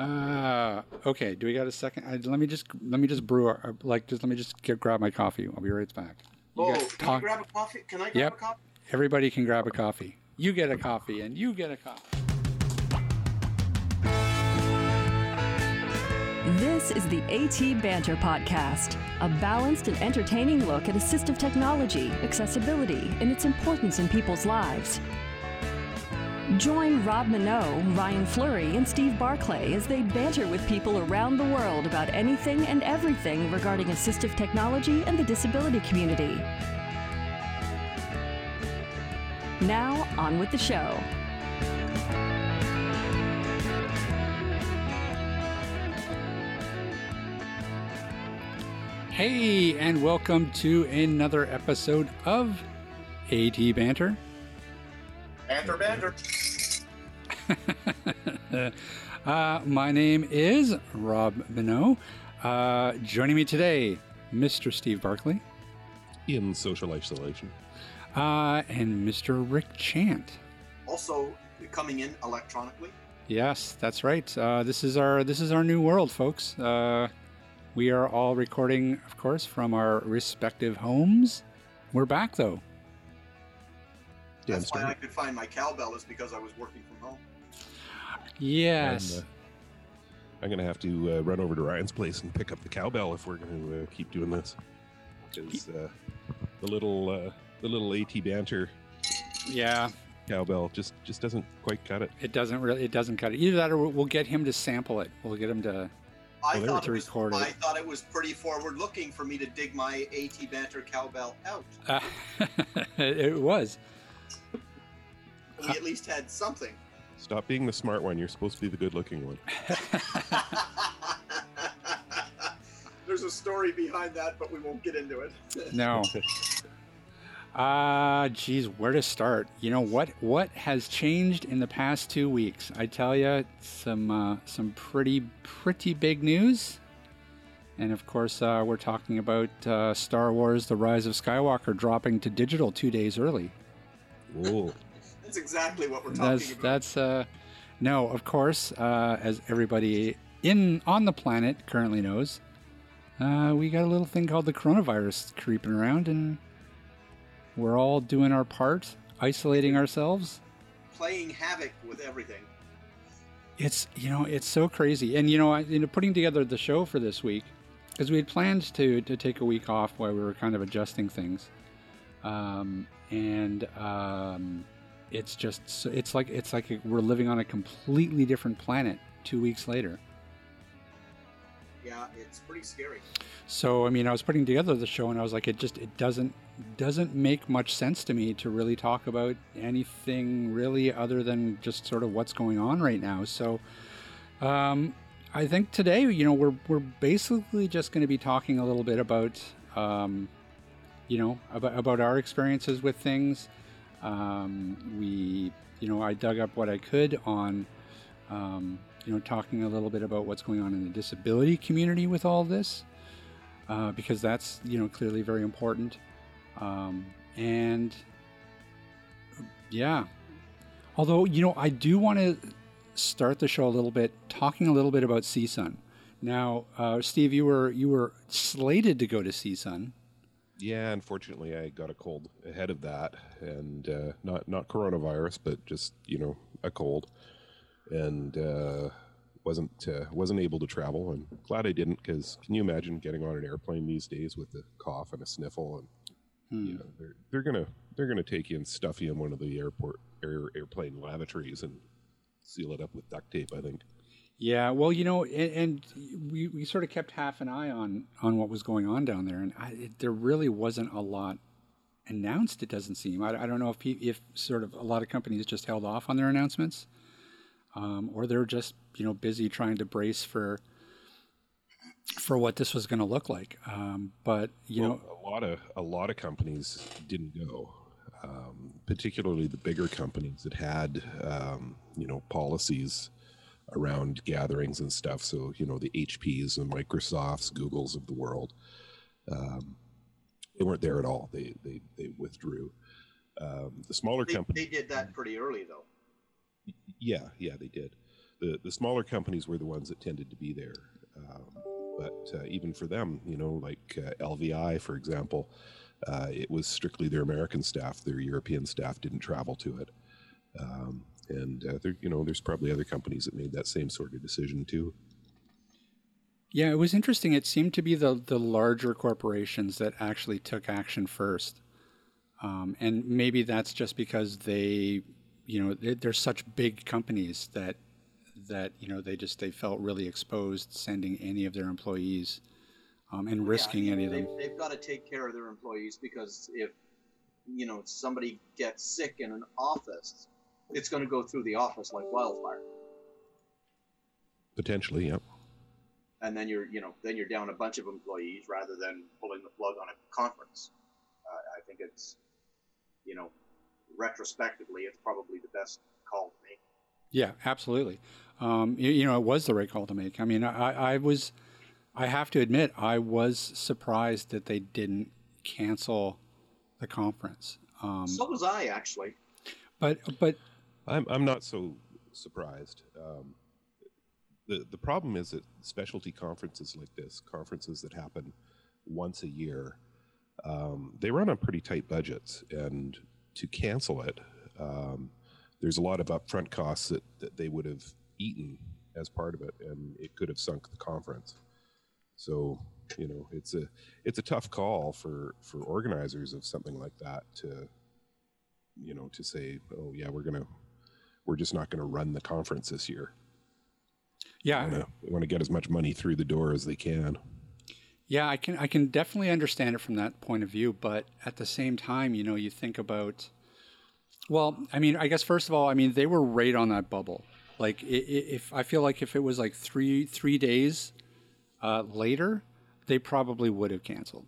Uh, okay. Do we got a second? I, let me just let me just brew. Our, like, just let me just get, grab my coffee. I'll be right back. You Oh, guys can talk- I grab a coffee? Can I grab Yep. a coffee? Everybody can grab a coffee. You get a coffee, and you get a coffee. This is the AT Banter Podcast, a balanced and entertaining look at assistive technology, accessibility, and its importance in people's lives. Join Rob Mineault, Ryan Fleury, and Steve Barclay as they banter with people around the world about anything and everything regarding assistive technology and the disability community. Now, on with the show. Hey, and welcome to another episode of AT Banter. Banter, banter. Uh, my name is Rob Mineault. Uh, joining me today, Mr. Steve Barclay in social isolation. uh, and Mr. Rick Chant. Also coming in electronically. Yes, that's right. Uh, this is our this is our new world, folks. Uh, we are all recording, of course, from our respective homes. We're back though. Damn That's why I could find my cowbell is because I was working from home. Yes. And, uh, I'm gonna have to uh, run over to Ryan's place and pick up the cowbell if we're gonna uh, keep doing this. Because uh, the little uh, the little AT banter yeah. cowbell just just doesn't quite cut it. It doesn't really. It doesn't cut it. Either that, or we'll- we'll get him to sample it. We'll get him to. I Well, thought were it was, record it. I thought it was pretty forward looking for me to dig my AT banter cowbell out. Uh, it was. We at least had something. Stop being the smart one. You're supposed to be the good looking one. There's a story behind that, but we won't get into it. No. Ah, geez, where to start? You know what? What has changed in the past two weeks? I tell you, some uh, some pretty pretty big news, and of course, uh, we're talking about uh, Star Wars: The Rise of Skywalker dropping to digital two days early. Whoa. That's exactly what we're talking That's about. that's uh, no, of course, uh, as everybody in on the planet currently knows, uh, we got a little thing called the coronavirus creeping around, and we're all doing our part, isolating ourselves. Playing havoc with everything. It's you know it's so crazy, and you know I, you know putting together the show for this week because we had planned to to take a week off while we were kind of adjusting things, um, and um, it's just it's like it's like we're living on a completely different planet two weeks later. Yeah, it's pretty scary. So I mean, I was putting together the show, and I was like, it just it doesn't doesn't make much sense to me to really talk about anything really other than just sort of what's going on right now. So um, I think today, you know, we're we're basically just going to be talking a little bit about um, you know about about our experiences with things. Um, we you know I dug up what I could on. Um, you know, talking a little bit about what's going on in the disability community with all this uh, because that's you know clearly very important. Um, and yeah, although you know I do want to start the show a little bit talking a little bit about CSUN. Now, uh, Steve, you were you were slated to go to CSUN. Yeah, unfortunately, I got a cold ahead of that, and uh, not not coronavirus, but just you know a cold, and uh, wasn't uh, wasn't able to travel. And glad I didn't, because can you imagine getting on an airplane these days with a cough and a sniffle, and you know they're they're gonna they're gonna take you and stuff you in one of the airport air, airplane lavatories and seal it up with duct tape. I think. Yeah, well, you know, and, and we, we sort of kept half an eye on on what was going on down there, and I, it, there really wasn't a lot announced. It doesn't seem. I, I don't know if if sort of a lot of companies just held off on their announcements, um, or they're just you know busy trying to brace for for what this was going to look like. Um, but you know, a lot of a lot of companies didn't go, um, particularly the bigger companies that had um, you know policies around gatherings and stuff. So you know the HPs and Microsofts, Googles of the world, um, they weren't there at all. They they they withdrew. Um, the smaller They, companies, they did that pretty early, though. yeah, yeah, they did. the the smaller companies were the ones that tended to be there. Um, but uh, even for them, you know, like uh, LVI, for example, uh, it was strictly their American staff. Their European staff didn't travel to it. Um, and uh, there, you know, there's probably other companies that made that same sort of decision too. Yeah, it was interesting. It seemed to be the the larger corporations that actually took action first, um, and maybe that's just because they, you know, they're, they're such big companies that that you know they just they felt really exposed sending any of their employees um, and risking yeah, any of them. They've, they've got to take care of their employees because if you know somebody gets sick in an office, it's going to go through the office like wildfire. Potentially, yeah. And then you're you know then you're down a bunch of employees rather than pulling the plug on a conference. Uh, I think it's you know retrospectively it's probably the best call to make. Yeah, absolutely. Um, you, you, know, it was the right call to make. I mean, I, I was, I have to admit, I was surprised that they didn't cancel the conference. Um, so was I actually. But but I'm I'm not so surprised. Um, the the problem is that specialty conferences like this, conferences that happen once a year, um, they run on pretty tight budgets, and to cancel it, um, there's a lot of upfront costs that, that they would have eaten as part of it, and it could have sunk the conference. So you know, it's a it's a tough call for for organizers of something like that to you know to say, oh yeah, we're gonna we're just not gonna run the conference this year. Yeah, they want to get as much money through the door as they can. Yeah, I can I can definitely understand it from that point of view, but at the same time, you know, you think about well, I mean, I guess first of all, I mean, they were right on that bubble. Like, if I feel like if it was like three three days uh, later, they probably would have canceled.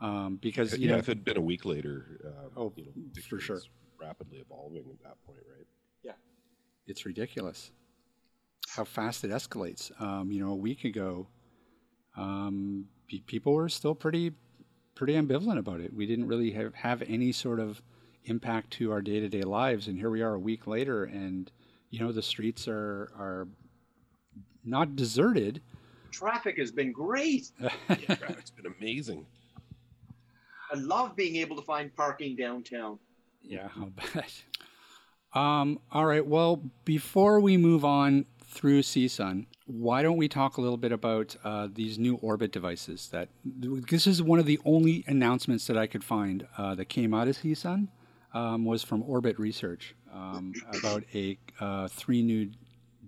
Um, because yeah, know, if it had been a week later, um, oh, you know, for sure, rapidly evolving at that point, right? Yeah, it's ridiculous how fast it escalates. Um, you know, a week ago, um, people were still pretty pretty ambivalent about it. We didn't really have, have any sort of impact to our day to day lives, and here we are a week later, and you know the streets are are not deserted. Traffic has been great. yeah, traffic's been amazing. I love being able to find parking downtown. Yeah, I'll bet. Um, all right. Well, before we move on through CSUN, why don't we talk a little bit about uh, these new orbit devices? That this is one of the only announcements that I could find uh, that came out of CSUN um, was from Orbit Research um, about a uh, three new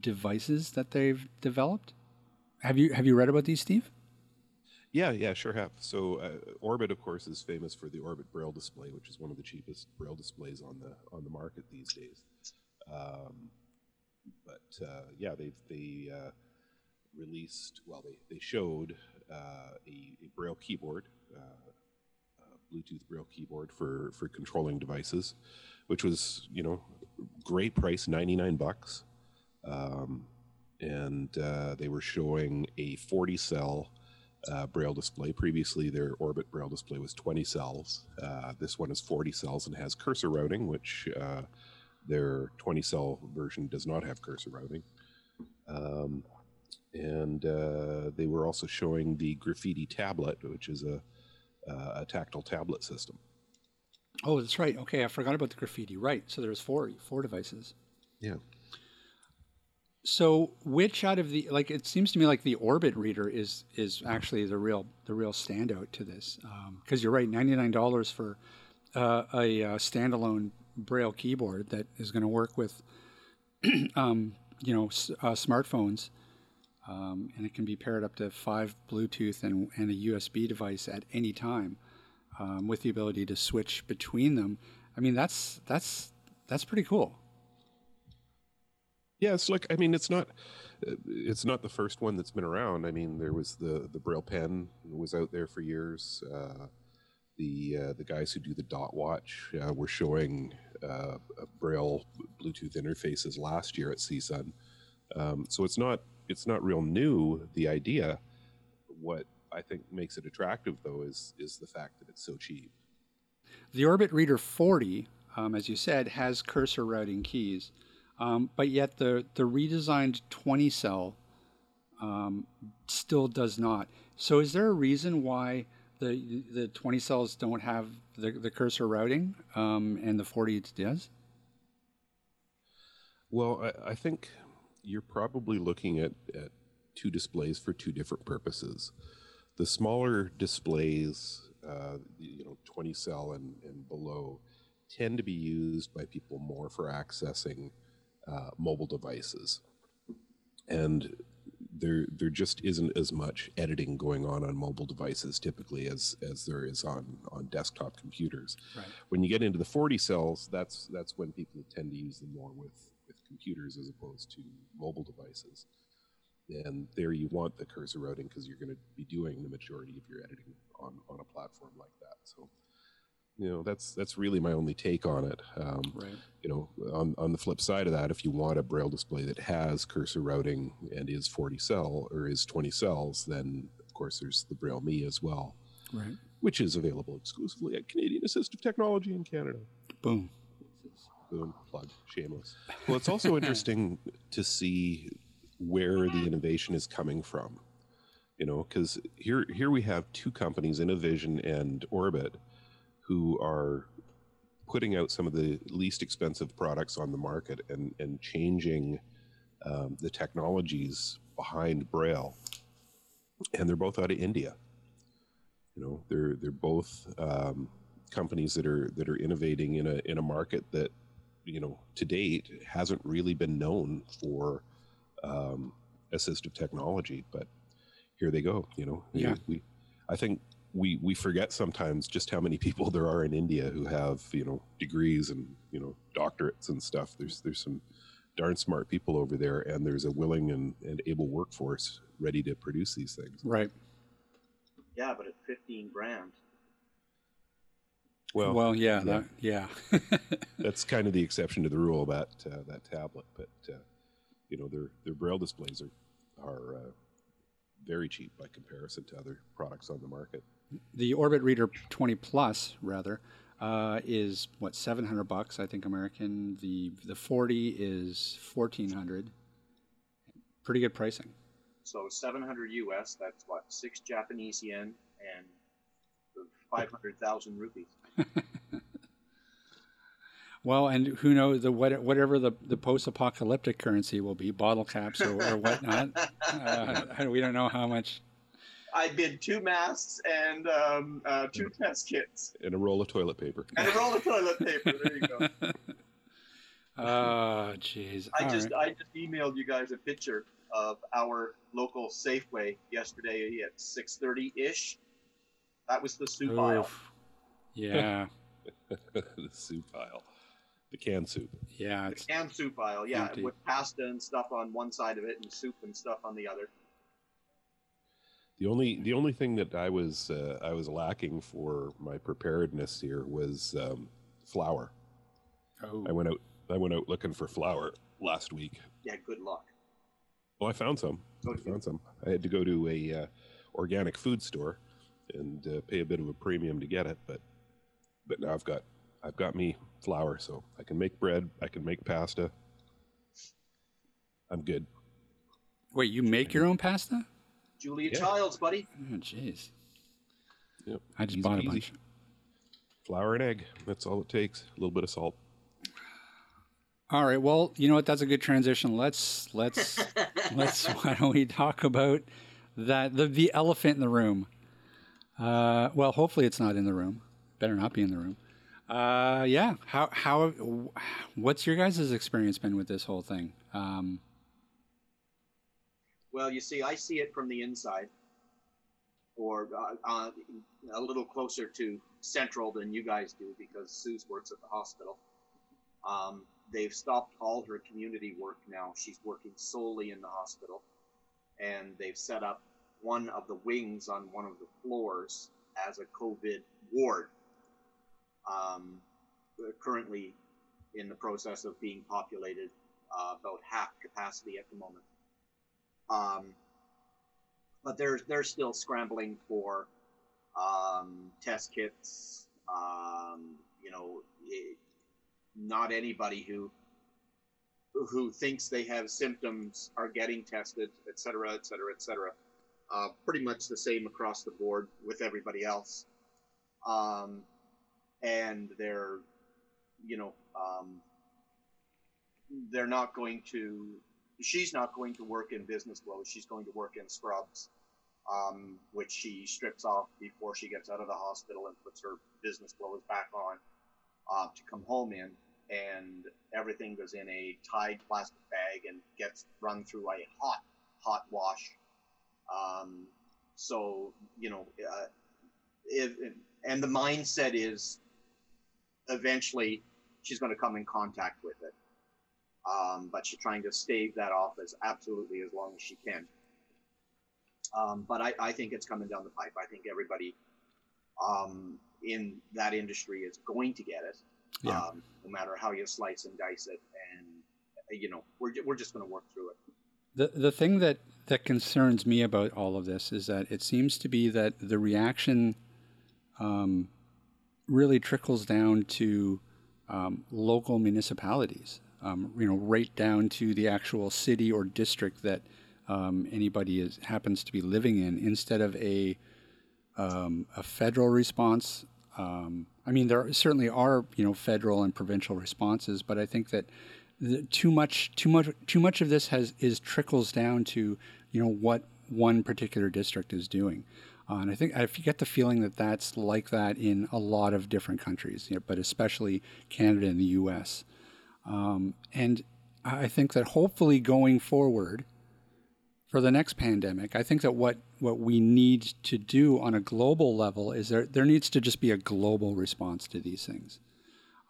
devices that they've developed. Have you have you read about these, Steve? Yeah, yeah, sure have. So uh, Orbit, of course, is famous for the Orbit Braille display, which is one of the cheapest Braille displays on the on the market these days. Um, but uh, yeah, they they uh, released well, they they showed uh, a, a, Braille keyboard uh, Bluetooth Braille keyboard for for controlling devices, which was you know great price, ninety nine bucks, um, and uh, they were showing a forty cell. Uh, braille display. Previously, their Orbit Braille display was 20 cells. Uh, this one is 40 cells and has cursor routing, which uh, their 20 cell version does not have cursor routing. Um, and uh, they were also showing the Graphiti tablet, which is a uh, a tactile tablet system. Oh, that's right. Okay, I forgot about the Graphiti. Right. So there's four four devices. Yeah. So which out of the like it seems to me like the Orbit reader is is actually the real the real standout to this because um, you're right ninety nine dollars for uh, a, a, uh, standalone Braille keyboard that is going to work with um, you know s- uh, smartphones um, and it can be paired up to five Bluetooth and, and a USB device at any time, um, with the ability to switch between them. I mean, that's that's that's pretty cool. Yeah, it's like I mean, it's not it's not the first one that's been around. I mean, there was the the Braille pen was out there for years. Uh, the uh, the guys who do the Dot Watch uh, were showing uh, Braille Bluetooth interfaces last year at CSUN. Um, so it's not it's not real new. The idea, what I think makes it attractive though, is is the fact that it's so cheap. The Orbit Reader 40, um, as you said, has cursor routing keys. Um, but yet the the redesigned 20 cell um, still does not. So is there a reason why the the 20 cells don't have the, the cursor routing um, and the 40 does? Well, I, I think you're probably looking at, at two displays for two different purposes. The smaller displays, uh, you know, 20 cell and, and below, tend to be used by people more for accessing uh, mobile devices. And there, there just isn't as much editing going on on mobile devices typically as, as there is on, on desktop computers. Right. When you get into the 40 cells, that's, that's when people tend to use them more with, with computers as opposed to mobile devices. And there you want the cursor routing because you're going to be doing the majority of your editing on, on a platform like that. So, you know, that's that's really my only take on it. Um, Right. You know, on, on the flip side of that, if you want a braille display that has cursor routing and is 40 cell or is 20 cells, then of course there's the Braille Me as well, Right. which is available exclusively at Canadian Assistive Technology in Canada. Boom. Boom, plug, shameless. Well, it's also interesting to see where the innovation is coming from. You know, because here here we have two companies, Innovision and Orbit, who are putting out some of the least expensive products on the market and and changing um, the technologies behind Braille, and they're both out of India. You know, they're they're both um, companies that are that are innovating in a in a market that you know to date hasn't really been known for um, assistive technology, but here they go. You know, Yeah. we I think we we forget sometimes just how many people there are in India who have you know degrees and you know doctorates and stuff. There's there's some darn smart people over there, and there's a willing and, and able workforce ready to produce these things. Right. Yeah, but at 15 grand, Well, Well, yeah, yeah. That, yeah. that's kind of the exception to the rule that uh, that tablet, but uh, you know their their braille displays are are uh, very cheap by comparison to other products on the market. The Orbit Reader 20 Plus, rather, uh, is what 700 bucks, I think American. The the 40 is 1400. Pretty good pricing. so 700 US, that's what, six Japanese yen and 500,000 rupees. Well, and who knows the what, whatever the, the post-apocalyptic currency will be, bottle caps or, or whatnot. uh, we don't know how much. I bid two masks and um, uh, two test kits And a roll of toilet paper. and a roll of toilet paper. There you go. Oh, jeez. I All just right. I just emailed you guys a picture of our local Safeway yesterday at 6:30 ish. That was the soup aisle. Yeah, the soup pile, the canned soup. yeah. It's And soup aisle, yeah, Empty. with pasta and stuff on one side of it and soup and stuff on the other. The only the only thing that I was uh, I was lacking for my preparedness here was um, flour. oh, I went out I went out looking for flour last week. Yeah, good luck. Well, I found some. Oh, I did you? found some. I had to go to a uh, organic food store and uh, pay a bit of a premium to get it, but but now I've got I've got me flour, so I can make bread. I can make pasta. I'm good. wait, you make your own pasta? Julia Yeah. Childs, buddy. Oh, jeez. Yep. I just Easy bought a peasy. bunch. Flour and egg. That's all it takes. A little bit of salt. All right. Well, you know what? That's a good transition. Let's let's let's. Why don't we talk about that the the elephant in the room? Uh, well, hopefully it's not in the room. Better not be in the room. Uh, yeah. How how what's your guys' experience been with this whole thing? Um, Well, you see, I see it from the inside, or uh, uh, a little closer to central than you guys do because Suze works at the hospital. Um, they've stopped all her community work now. She's working solely in the hospital, and they've set up one of the wings on one of the floors as a COVID ward. Um, currently in the process of being populated uh, about half capacity at the moment. Um, but they're they're still scrambling for um, test kits. Um, you know, it, not anybody who who thinks they have symptoms are getting tested, et cetera, et cetera, et cetera. Uh, pretty much the same across the board with everybody else. Um, and they're, you know, um, they're not going to, she's not going to work in business clothes. She's going to work in scrubs, um, which she strips off before she gets out of the hospital and puts her business clothes back on uh, to come home in and everything goes in a tied plastic bag and gets run through a hot, hot wash. Um, so you know, uh, if, and the mindset is eventually she's going to come in contact with it. Um, but she's trying to stave that off as absolutely as long as she can. Um, but I, I, think it's coming down the pipe. I think everybody um, in that industry is going to get it yeah. um, no matter how you slice and dice it. And you know, we're we're just going to work through it. The the thing that that concerns me about all of this is that it seems to be that the reaction um, really trickles down to um, local municipalities. Um, you know, right down to the actual city or district that um, anybody is happens to be living in, instead of a um, a federal response um, I mean, there certainly are you know federal and provincial responses, but I think that the, too much, too much, too much of this has is trickles down to you know what one particular district is doing. Uh, and I think I get the feeling that that's like that in a lot of different countries, you know, but especially Canada and the U.S. Um, and I think that hopefully going forward, for the next pandemic, I think that what, what we need to do on a global level is there, there needs to just be a global response to these things.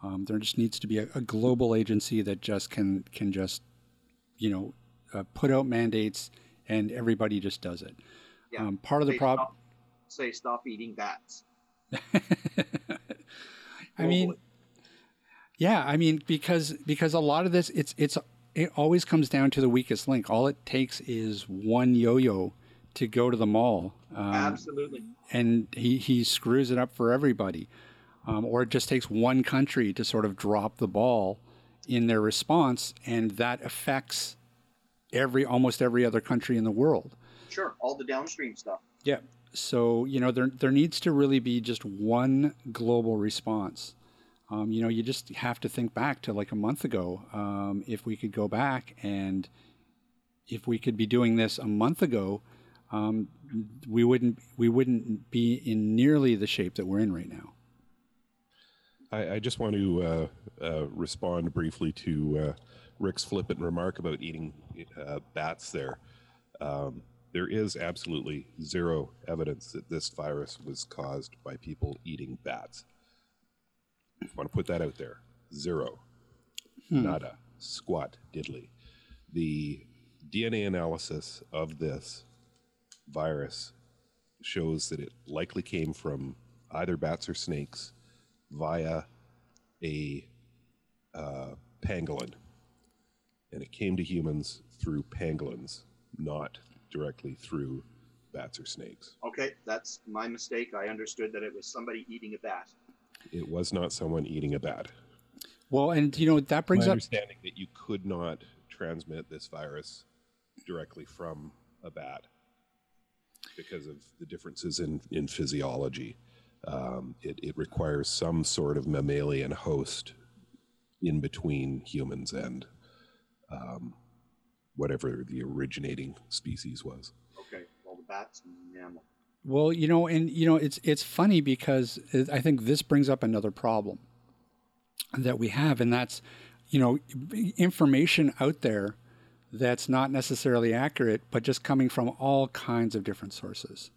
Um, there just needs to be a, a, global agency that just can can just, you know, uh, put out mandates and everybody just does it. Yeah. Um, part of the problem. Say stop eating bats. I mean, yeah, I mean because because a lot of this it's it's it always comes down to the weakest link. All it takes is one yo-yo to go to the mall. Um, Absolutely. And he, he screws it up for everybody. Um, or it just takes one country to sort of drop the ball in their response, and that affects every almost every other country in the world. Sure, all the downstream stuff. Yeah. So you know there there needs to really be just one global response. Um, you know, you just have to think back to like a month ago. Um, if we could go back and if we could be doing this a month ago, um, we wouldn't we wouldn't be in nearly the shape that we're in right now. I, I just want to uh, uh, respond briefly to uh, Rick's flippant remark about eating uh, bats. There, um, there is absolutely zero evidence that this virus was caused by people eating bats. I want to put that out there. Zero. Hmm. Nada. Squat. Diddly. The DNA analysis of this virus shows that it likely came from either bats or snakes via a uh, pangolin. And it came to humans through pangolins, not directly through bats or snakes. Okay, that's my mistake. I understood that it was somebody eating a bat. It was not someone eating a bat. Well, and you know that brings My up understanding that you could not transmit this virus directly from a bat because of the differences in in physiology. Um, it, it requires some sort of mammalian host in between humans and um, whatever the originating species was. Okay, well, the bat's mammal. Well, you know, and you know, it's it's funny because I think this brings up another problem that we have, and that's you know, information out there that's not necessarily accurate, but just coming from all kinds of different sources.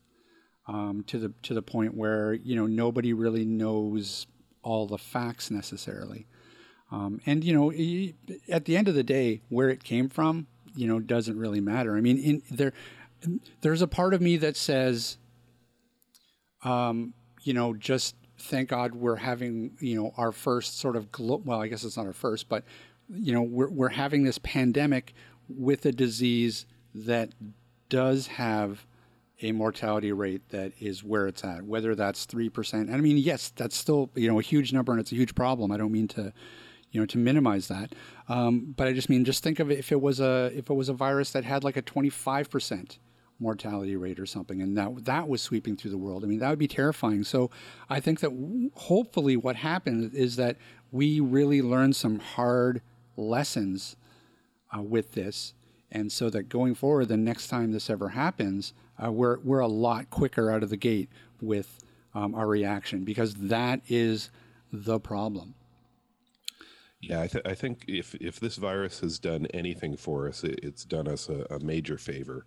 Um, to the to the point where you know nobody really knows all the facts necessarily, um, and you know at the end of the day, where it came from, you know, doesn't really matter. I mean, in, there there's a part of me that says um, you know, just thank God we're having, you know, our first sort of, glo- well, I guess it's not our first, but, you know, we're, we're having this pandemic with a disease that does have a mortality rate that is where it's at, whether that's 3%. And I mean, yes, that's still, you know, a huge number and it's a huge problem. I don't mean to, you know, to minimize that. Um, but I just mean, just think of it if it was a if it was a virus that had like a 25 percent mortality rate or something, and that that was sweeping through the world. I mean, that would be terrifying. So I think that hopefully what happened is that we really learned some hard lessons uh, with this, and so that going forward, the next time this ever happens, uh, we're we're a lot quicker out of the gate with um, our reaction because that is the problem. Yeah, I, th- I, think if if this virus has done anything for us, it, it's done us a, a major favor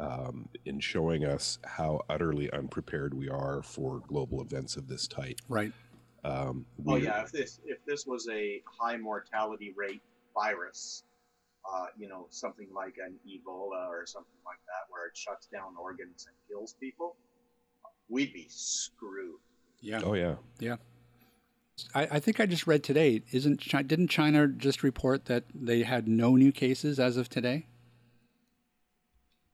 um, in showing us how utterly unprepared we are for global events of this type. Right. Um, oh yeah, if this if this was a high mortality rate virus, uh, you know, something like an Ebola or something like that, where it shuts down organs and kills people, we'd be screwed. Yeah. Oh yeah. Yeah. I, I think I just read today. Isn't China, didn't China just report that they had no new cases as of today?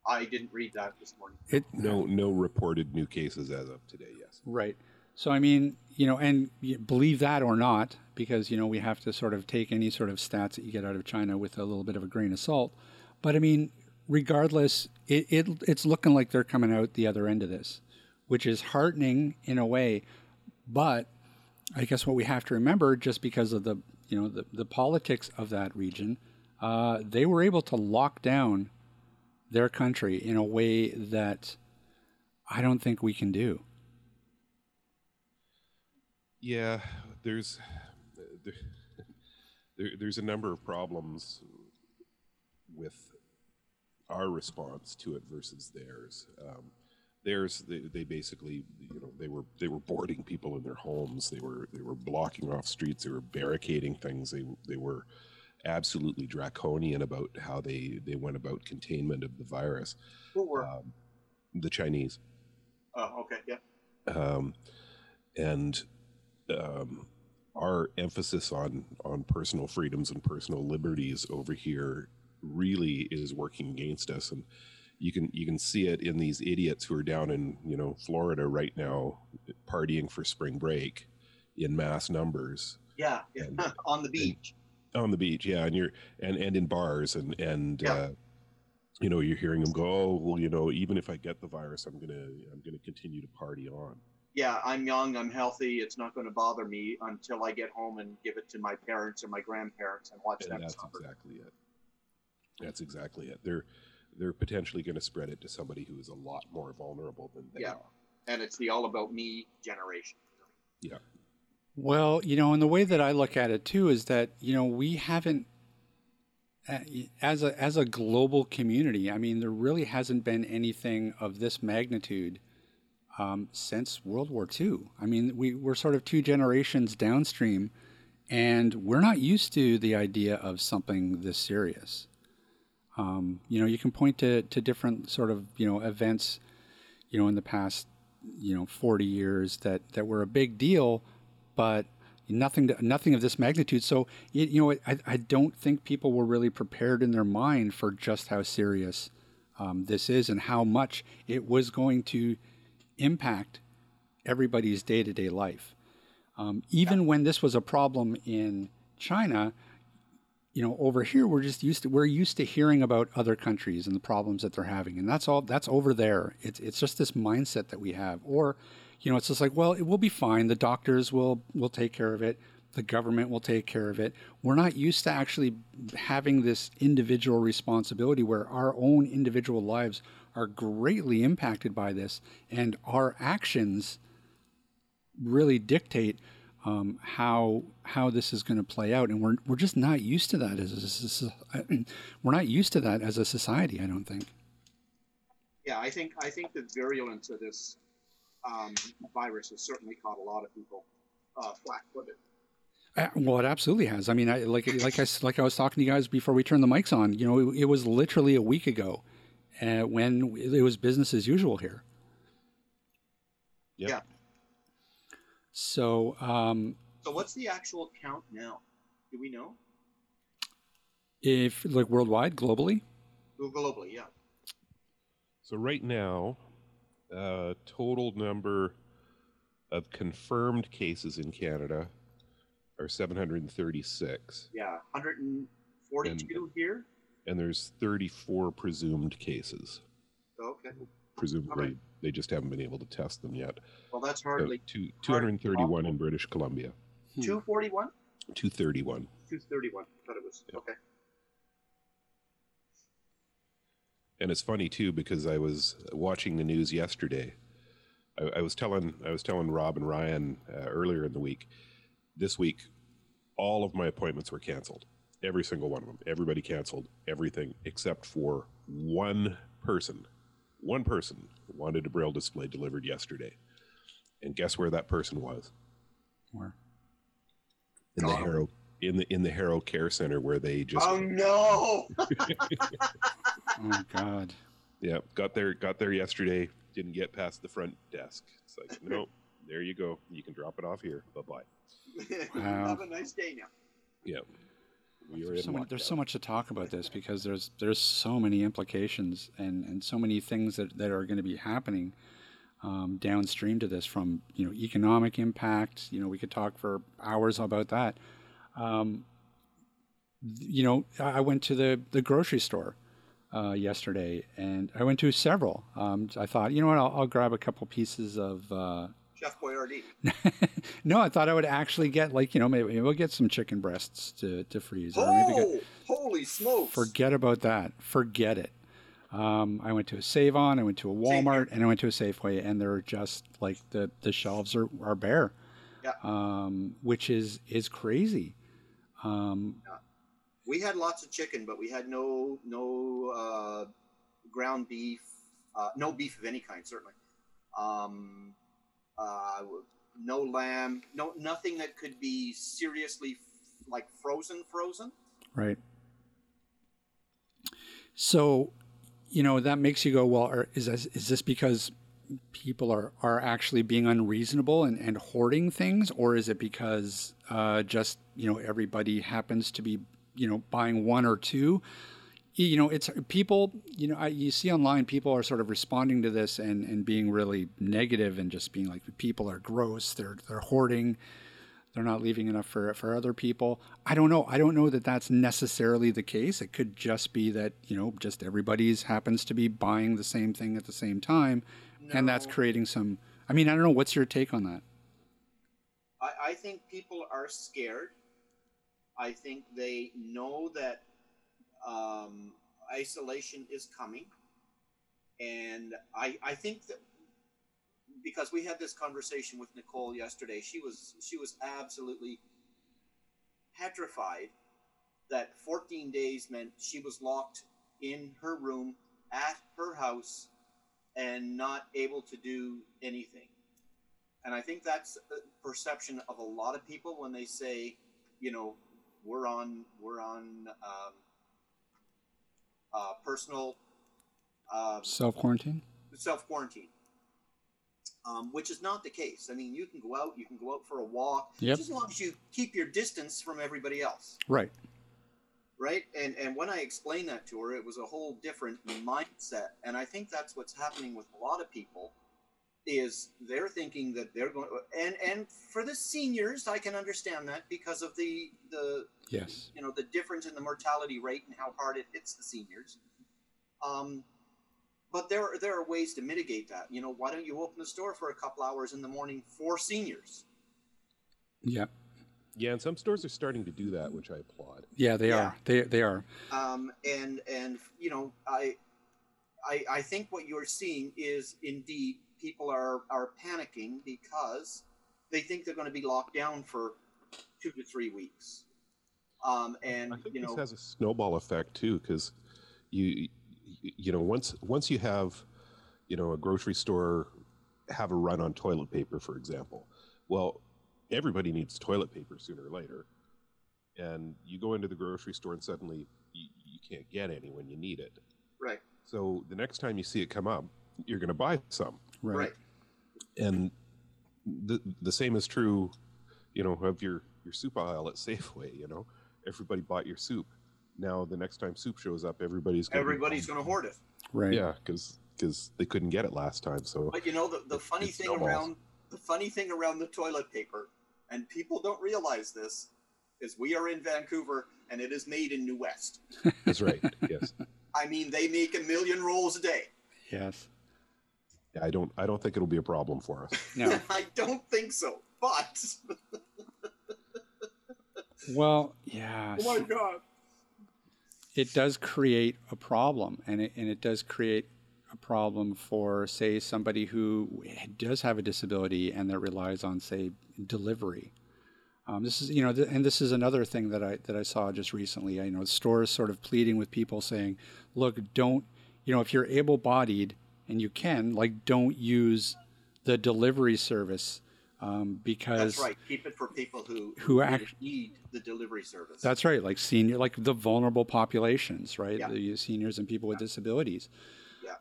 I didn't read that this morning. It no no reported new cases as of today. Yes. Right. So I mean, you know, and believe that or not, because you know we have to sort of take any sort of stats that you get out of China with a little bit of a grain of salt. But I mean, regardless, it, it it's looking like they're coming out the other end of this, which is heartening in a way. But I guess what we have to remember, just because of the you know the, the politics of that region, uh, they were able to lock down their country in a way that I don't think we can do. Yeah, there's there, there, there's a number of problems with our response to it versus theirs. Um, theirs, they, they basically, you know, they were they were boarding people in their homes. They were they were blocking off streets. They were barricading things. They they were absolutely draconian about how they, they went about containment of the virus. Who were? Um, the Chinese. Oh, okay, yeah. Um, and um, our emphasis on on personal freedoms and personal liberties over here really is working against us, and you can you can see it in these idiots who are down in you know Florida right now partying for spring break in mass numbers. Yeah, yeah. And, on the beach on the beach, yeah, and you're and and in bars and and yeah. uh, you know you're hearing them go, oh well, you know, even if I get the virus, I'm gonna I'm gonna continue to party on. Yeah, I'm young, I'm healthy. It's not going to bother me until I get home and give it to my parents or my grandparents and watch and them. That's suffer. exactly it. That's exactly it. They're they're potentially going to spread it to somebody who is a lot more vulnerable than they yeah. are. And it's the all about me generation. Yeah. Well, you know, and the way that I look at it too is that you know we haven't, uh, as a as a global community. I mean, there really hasn't been anything of this magnitude um, since World War II. I mean, we we're sort of two generations downstream, and we're not used to the idea of something this serious. Um, you know, you can point to to different sort of you know events, you know, in the past you know 40 years that that were a big deal but nothing to, nothing of this magnitude. So you know, I, I don't think people were really prepared in their mind for just how serious um, this is and how much it was going to impact everybody's day to day life. Um, even yeah. when this was a problem in China, you know, over here we're just used to we're used to hearing about other countries and the problems that they're having, and that's all that's over there. It's it's just this mindset that we have, or you know, it's just like, well, it will be fine. The doctors will will take care of it. The government will take care of it. We're not used to actually having this individual responsibility where our own individual lives are greatly impacted by this, and our actions really dictate um, how how this is going to play out, and we're we're just not used to that as a, we're not used to that as a society. I don't think. Yeah, I think I think the virulence of this um, virus has certainly caught a lot of people uh, flat-footed. Uh, well, it absolutely has. I mean, I, like like I like I was talking to you guys before we turned the mics on. You know, it, it was literally a week ago uh, when it was business as usual here. Yep. Yeah. So. Um, so what's the actual count now? Do we know? If like worldwide, globally. Globally, yeah. So right now, uh, total number of confirmed cases in Canada are 736, Yeah, 142 here. and there's 34 presumed cases. Okay. Presumably, they just haven't been able to test them yet. Well, that's So hardly two, 231 in British Columbia, Hmm. 241. 231. 231. I thought it was Yeah. okay. And it's funny too because I was watching the news yesterday. I, I was telling I was telling Rob and Ryan uh, earlier in the week. This week, all of my appointments were canceled. Every single one of them. Everybody canceled everything except for one person. One person wanted a braille display delivered yesterday, and guess where that person was? Where? In the Harrow in the in the Harrow Care Center where they just Oh no! Oh God. Yeah, got there got there yesterday. Didn't get past the front desk. It's like, no, there you go. You can drop it off here. Bye bye. Wow. Have a nice day now. Yeah, we There's so, many, there's so much to talk about this because there's there's so many implications and, and so many things that, that are going to be happening um, downstream to this from you know economic impact. You know we could talk for hours about that. Um, you know I I went to the the grocery store uh, yesterday and I went to several. Um, I thought you know what I'll, I'll grab a couple pieces of. Uh, Chef Boyardee. no, I thought I would actually get like you know maybe, we'll get some chicken breasts to, to freeze maybe get, Oh, holy smokes! Forget about that. Forget it. Um, I went to a Save On, I went to a Walmart, and I went to a Safeway, and they're just like the, the shelves are, are bare, Yeah. um, which is is crazy. Um, We had lots of chicken, but we had no no uh, ground beef, uh, no beef of any kind, certainly. Um, uh, no lamb, no nothing that could be seriously like frozen, frozen. right. So, you know, that makes you go, well, are, is this, is this because people are, are actually being unreasonable and, and hoarding things, or is it because uh, just you know everybody happens to be you know buying one or two? You know, it's people. You know, I, you see online people are sort of responding to this and, and being really negative and just being like, people are gross. They're they're hoarding. They're not leaving enough for for other people. I don't know. I don't know that that's necessarily the case. It could just be that you know, just everybody's happens to be buying the same thing at the same time, and that's creating some. I mean, I don't know. What's your take on that? I, I think people are scared. I think they know that um, isolation is coming, and I I think that because we had this conversation with Nicole yesterday, she was she was absolutely petrified that 14 days meant she was locked in her room at her house and not able to do anything. And I think that's a perception of a lot of people when they say, you know, we're on we're on um, uh, personal uh, Self quarantine. self quarantine, um, which is not the case. I mean, you can go out, you can go out for a walk, Yep. just as long as you keep your distance from everybody else, Right. right? And and when I explained that to her, it was a whole different mindset, and I think that's what's happening with a lot of people. Is they're thinking that they're going, and and for the seniors, I can understand that because of the the Yes. you know the difference in the mortality rate and how hard it hits the seniors. Um, but there are, there are ways to mitigate that. You know, why don't you open the store for a couple hours in the morning for seniors? Yeah. Yeah, and some stores are starting to do that, which I applaud. Yeah. They Yeah. are. They they are. Um, and and you know, I, I I think what you're seeing is indeed people are are panicking because they think they're going to be locked down for two to three weeks. Um, and I think you this has a snowball effect too, because you you know once once you have you know a grocery store have a run on toilet paper, for example. Well, everybody needs toilet paper sooner or later, and you go into the grocery store and suddenly you, you can't get any when you need it. right, So the next time you see it come up, you're going to buy some. Right. right. and the the same is true, you know, of your your soup aisle at Safeway. You know, everybody bought your soup. Now the next time soup shows up, everybody's gonna Everybody's going to hoard it. Right. yeah, because because they couldn't get it last time. So But you know the, the funny thing snowballs. around the funny thing around the toilet paper and people don't realize this, is we are in Vancouver and it is made in New West. That's right. yes. I mean, they make a million rolls a day. Yes. Yeah, I don't. I don't think it'll be a problem for us. No. I don't think so, but Well, yeah. oh my god, it does create a problem and it, and it does create a problem for say somebody who does have a disability and that relies on say delivery um, this is you know th- and this is another thing that I that I saw just recently I know stores sort of pleading with people saying look don't you know if you're able bodied and you can like don't use the delivery service um, because that's right. Keep it for people who Who act- need the delivery service. That's right, like senior, like the vulnerable populations, right? Yeah. The seniors and people with disabilities. yeah.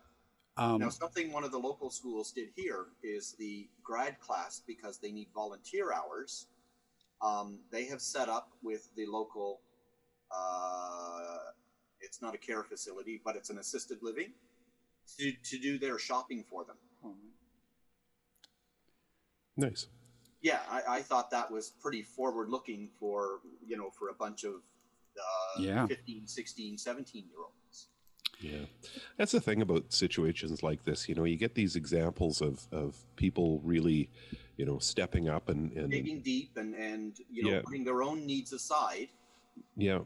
Um, Now, something one of the local schools did here is the grad class, because they need volunteer hours, um, they have set up with the local, uh, it's not a care facility, but it's an assisted living, to, to do their shopping for them. Nice. Yeah, I, I thought that was pretty forward looking for, you know, for a bunch of uh, Yeah. 15, 16, 17 year olds. Yeah, that's the thing about situations like this. You know, you get these examples of of people really, you know, stepping up and and Digging deep and, and you know, Yeah. putting their own needs aside. Yeah,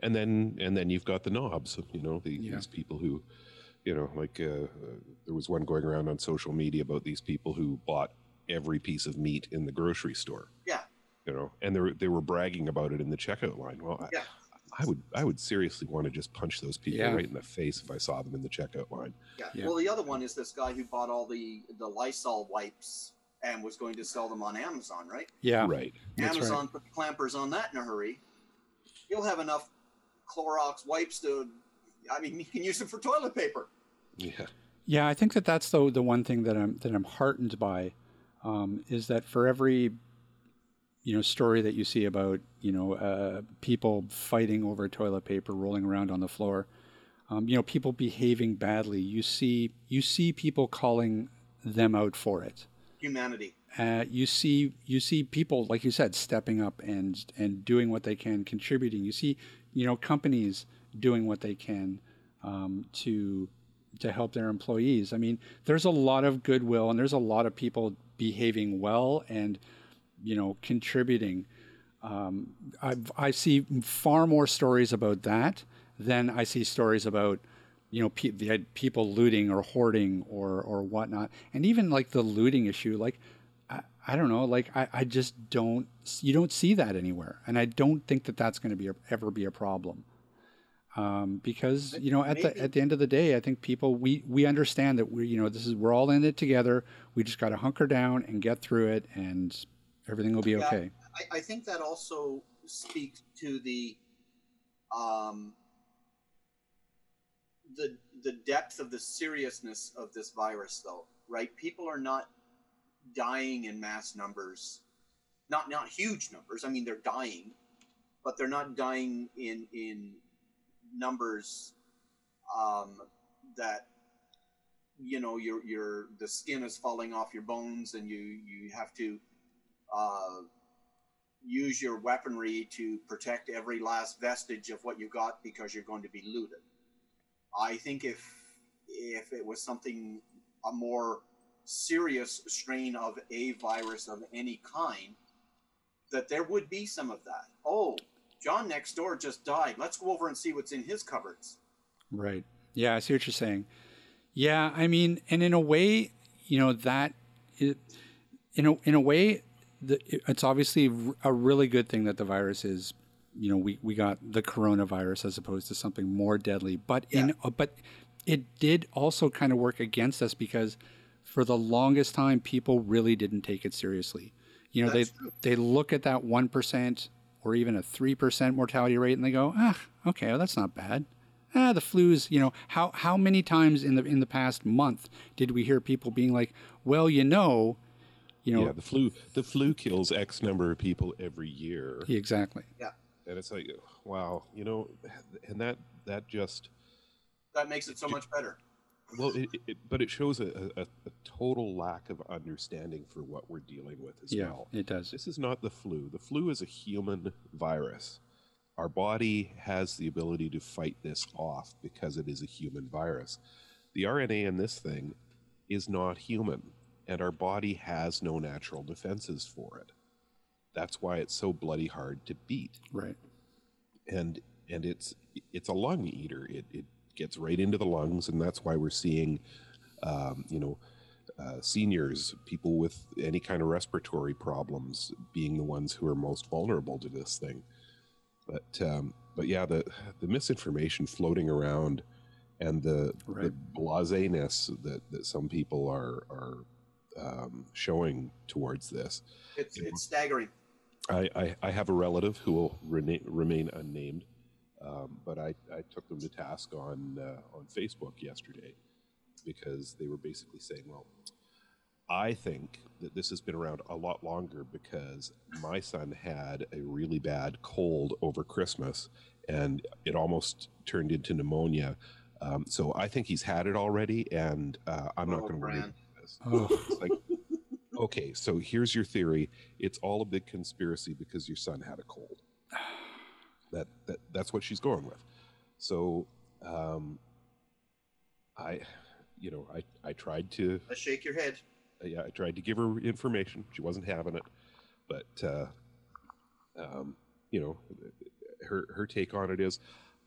and then and then you've got the knobs. You know, the, Yeah. these people who, you know, like uh, uh, there was one going around on social media about these people who bought every piece of meat in the grocery store. Yeah. You know, and they were they were bragging about it in the checkout line. Well, I, Yeah. I would I would seriously want to just punch those people Yeah. right in the face if I saw them in the checkout line. Yeah. Yeah. Well, the other one is this guy who bought all the the Lysol wipes and was going to sell them on Amazon, right? yeah, Right. That's right. Amazon put the clampers on that in a hurry. You'll have enough Clorox wipes to. I mean, you can use them for toilet paper. Yeah. Yeah, I think that that's the the one thing that I'm that I'm heartened by, um, is that for every, you know, story that you see about you know uh, people fighting over toilet paper, rolling around on the floor, um, you know, people behaving badly, you see you see people calling them out for it. Humanity. uh, you see you see people like you said stepping up and and doing what they can contributing you see you know companies doing what they can um, to to help their employees i mean there's a lot of goodwill and there's a lot of people behaving well and you know contributing um, I, I see far more stories about that than I see stories about, you know, pe- the people looting or hoarding or or whatnot, and even like the looting issue. Like, I, I don't know, like I, I just don't you don't see that anywhere, and I don't think that that's going to be a, ever be a problem. Um, because you know, at the at the end of the day, I think people we we understand that we you know this is we're all in it together. We just got to hunker down and get through it, and everything will be Yeah. okay. I, I think that also speaks to the um, the the depth of the seriousness of this virus, though. Right? People are not dying in mass numbers, not not huge numbers. I mean, they're dying, but they're not dying in in numbers um, that you know your your the skin is falling off your bones and you you have to uh, use your weaponry to protect every last vestige of what you got because you're going to be looted. I think if if it was something a more serious strain of a virus of any kind, that there would be some of that. Oh, John next door just died. Let's go over and see what's in his cupboards. Right. Yeah, I see what you're saying. Yeah, I mean, and in a way, you know, that it, in a in a way, the, it's obviously a really good thing that the virus is, you know, we, we got the coronavirus as opposed to something more deadly. But in uh, but it did also kind of work against us because for the longest time, people really didn't take it seriously. You know, That's they true. they look at that one percent or even a three percent mortality rate and they go, ah, okay, well, that's not bad ah, the flu's, you know, how how many times in the in the past month did we hear people being like, well, you know, you know, yeah, the flu the flu kills X number of people every year. Exactly. Yeah. And it's like, wow, you know, and that that just That makes it so much better. Well, it, it, but it shows a, a, a, total lack of understanding for what we're dealing with as yeah, well. it does. This is not the flu. The flu is a human virus. Our body has the ability to fight this off because it is a human virus. The RNA in this thing is not human, and our body has no natural defenses for it. That's why it's so bloody hard to beat. Right. And and it's it's a lung eater. It it gets right into the lungs, and that's why we're seeing, um, you know, uh, seniors, people with any kind of respiratory problems, being the ones who are most vulnerable to this thing. But um, but yeah, the the misinformation floating around, and the, right. the blaseness that, that some people are are um, showing towards this. It's it's staggering. I, I, I have a relative who will remain, remain unnamed um, but I, I took them to task on uh, on Facebook yesterday because they were basically saying, well, I think that this has been around a lot longer because my son had a really bad cold over Christmas and it almost turned into pneumonia. Um, so I think he's had it already, and uh, I'm not Oh, going to worry about this. Oh, It's like, okay, so here's your theory. It's all a big conspiracy because your son had a cold. That, that that's what she's going with. So, um, I, you know, I I tried to Let's shake your head. yeah I tried to give her information. She wasn't having it, but uh, um, you know, her her take on it is,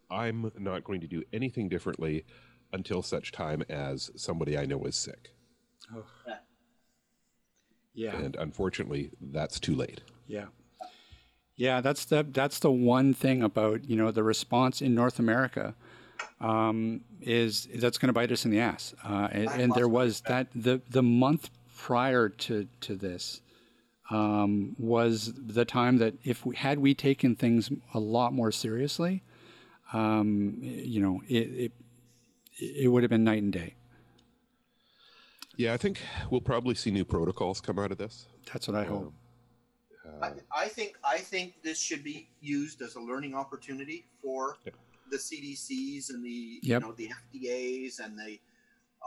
I'm not going to do anything differently until such time as somebody I know is sick. Oh. yeah. And unfortunately, that's too late. Yeah. Yeah, that's the that's the one thing about you know the response in North America um, is that's going to bite us in the ass. Uh, and, and there was that the the month prior to to this um, was the time that if we had we taken things a lot more seriously, um, you know, it, it it would have been night and day. Yeah, I think we'll probably see new protocols come out of this. That's what I hope. I, I think I think this should be used as a learning opportunity for Yep. the CDCs and the Yep. you know the FDA's and the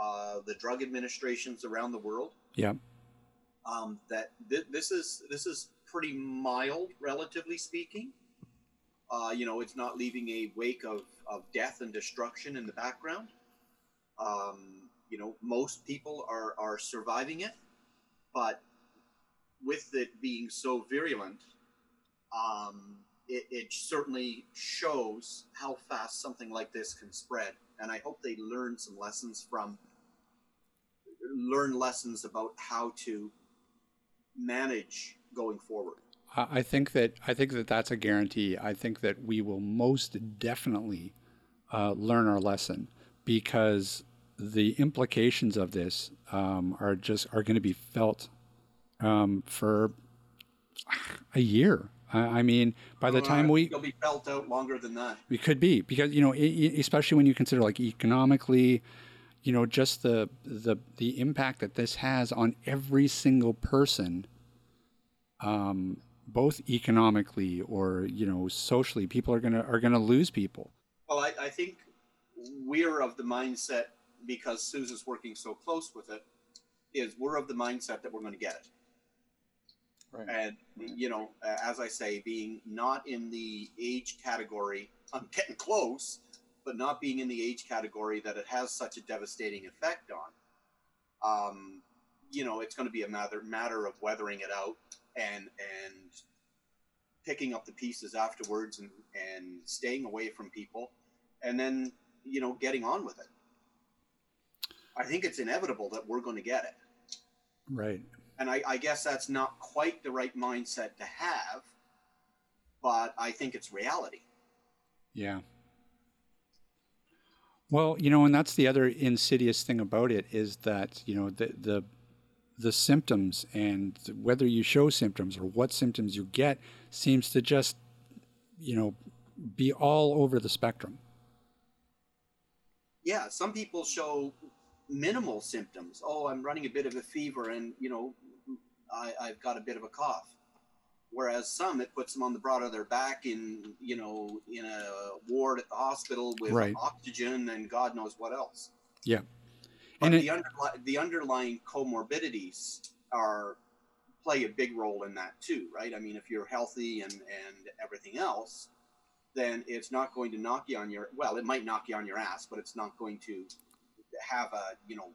uh, the drug administrations around the world. Yeah. Um, that th- this is this is pretty mild, relatively speaking. Uh, you know, it's not leaving a wake of, of death and destruction in the background. Um, you know, most people are, are surviving it, but with it being so virulent, um, it, it certainly shows how fast something like this can spread. And I hope they learn some lessons from, learn lessons about how to manage going forward. I think that I think that that's a guarantee. I think that we will most definitely uh, learn our lesson because the implications of this um, are just are going to be felt um, for a year. I, I mean, by the time we it'll be felt out longer than that. it could be because you know, especially when you consider like economically, you know, just the the the impact that this has on every single person, um, both economically or you know socially. People are gonna are gonna lose people. Well, I, I think we're of the mindset because Susan's working so close with it. Is we're of the mindset that we're going to get it, Right. and you know, uh, as I say, being not in the age category, I'm getting close, but not being in the age category that it has such a devastating effect on. Um, you know, it's going to be a matter matter of weathering it out and and picking up the pieces afterwards and and staying away from people and then you know getting on with it i think it's inevitable that we're going to get it Right. And I, I guess that's not quite the right mindset to have but i think it's reality Yeah. Well, you know, and that's the other insidious thing about it is that you know the the the symptoms and whether you show symptoms or what symptoms you get seems to just you know be all over the spectrum. yeah some people show minimal symptoms oh i'm running a bit of a fever and you know I, i've got a bit of a cough whereas some it puts them on the broad of their back in you know in a ward at the hospital with Right. oxygen and god knows what else Yeah. But And it- the, underli- the underlying comorbidities are play a big role in that too, right? I mean, if you're healthy and, and everything else, then it's not going to knock you on your well, it might knock you on your ass, but it's not going to have a you know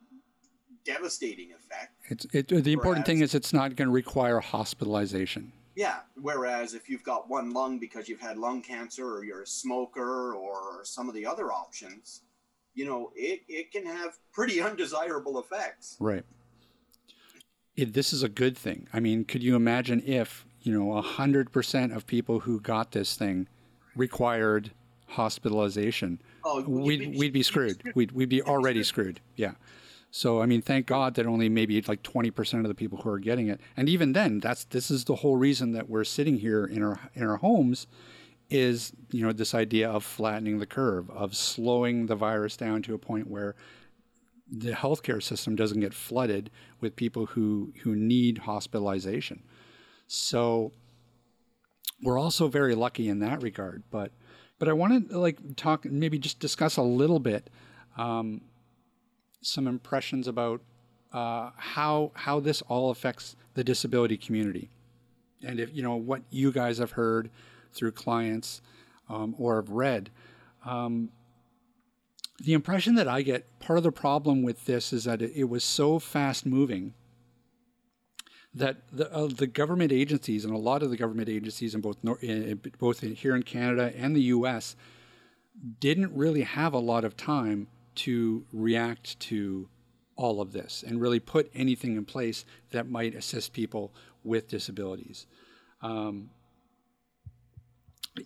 devastating effect. It's it, the important thing is it's not going to require hospitalization. Yeah. Whereas if you've got one lung because you've had lung cancer or you're a smoker or some of the other options, you know, it, it can have pretty undesirable effects. Right. It, this is a good thing. I mean, could you imagine if you know a hundred percent of people who got this thing required hospitalization? Oh, we'd we'd be screwed. We'd we'd be already screwed. Yeah. So I mean, thank God that only maybe like twenty percent of the people who are getting it, and even then, that's this is the whole reason that we're sitting here in our in our homes, is you know this idea of flattening the curve, of slowing the virus down to a point where the healthcare system doesn't get flooded with people who who need hospitalization. So we're also very lucky in that regard. But but I want to like talk maybe just discuss a little bit um, some impressions about uh, how how this all affects the disability community, and if you know what you guys have heard through clients um, or have read. Um, the impression that I get, part of the problem with this is that it, it was so fast moving that the, uh, the government agencies and a lot of the government agencies in both in, both in, here in Canada and the U.S. didn't really have a lot of time to react to all of this and really put anything in place that might assist people with disabilities. Um,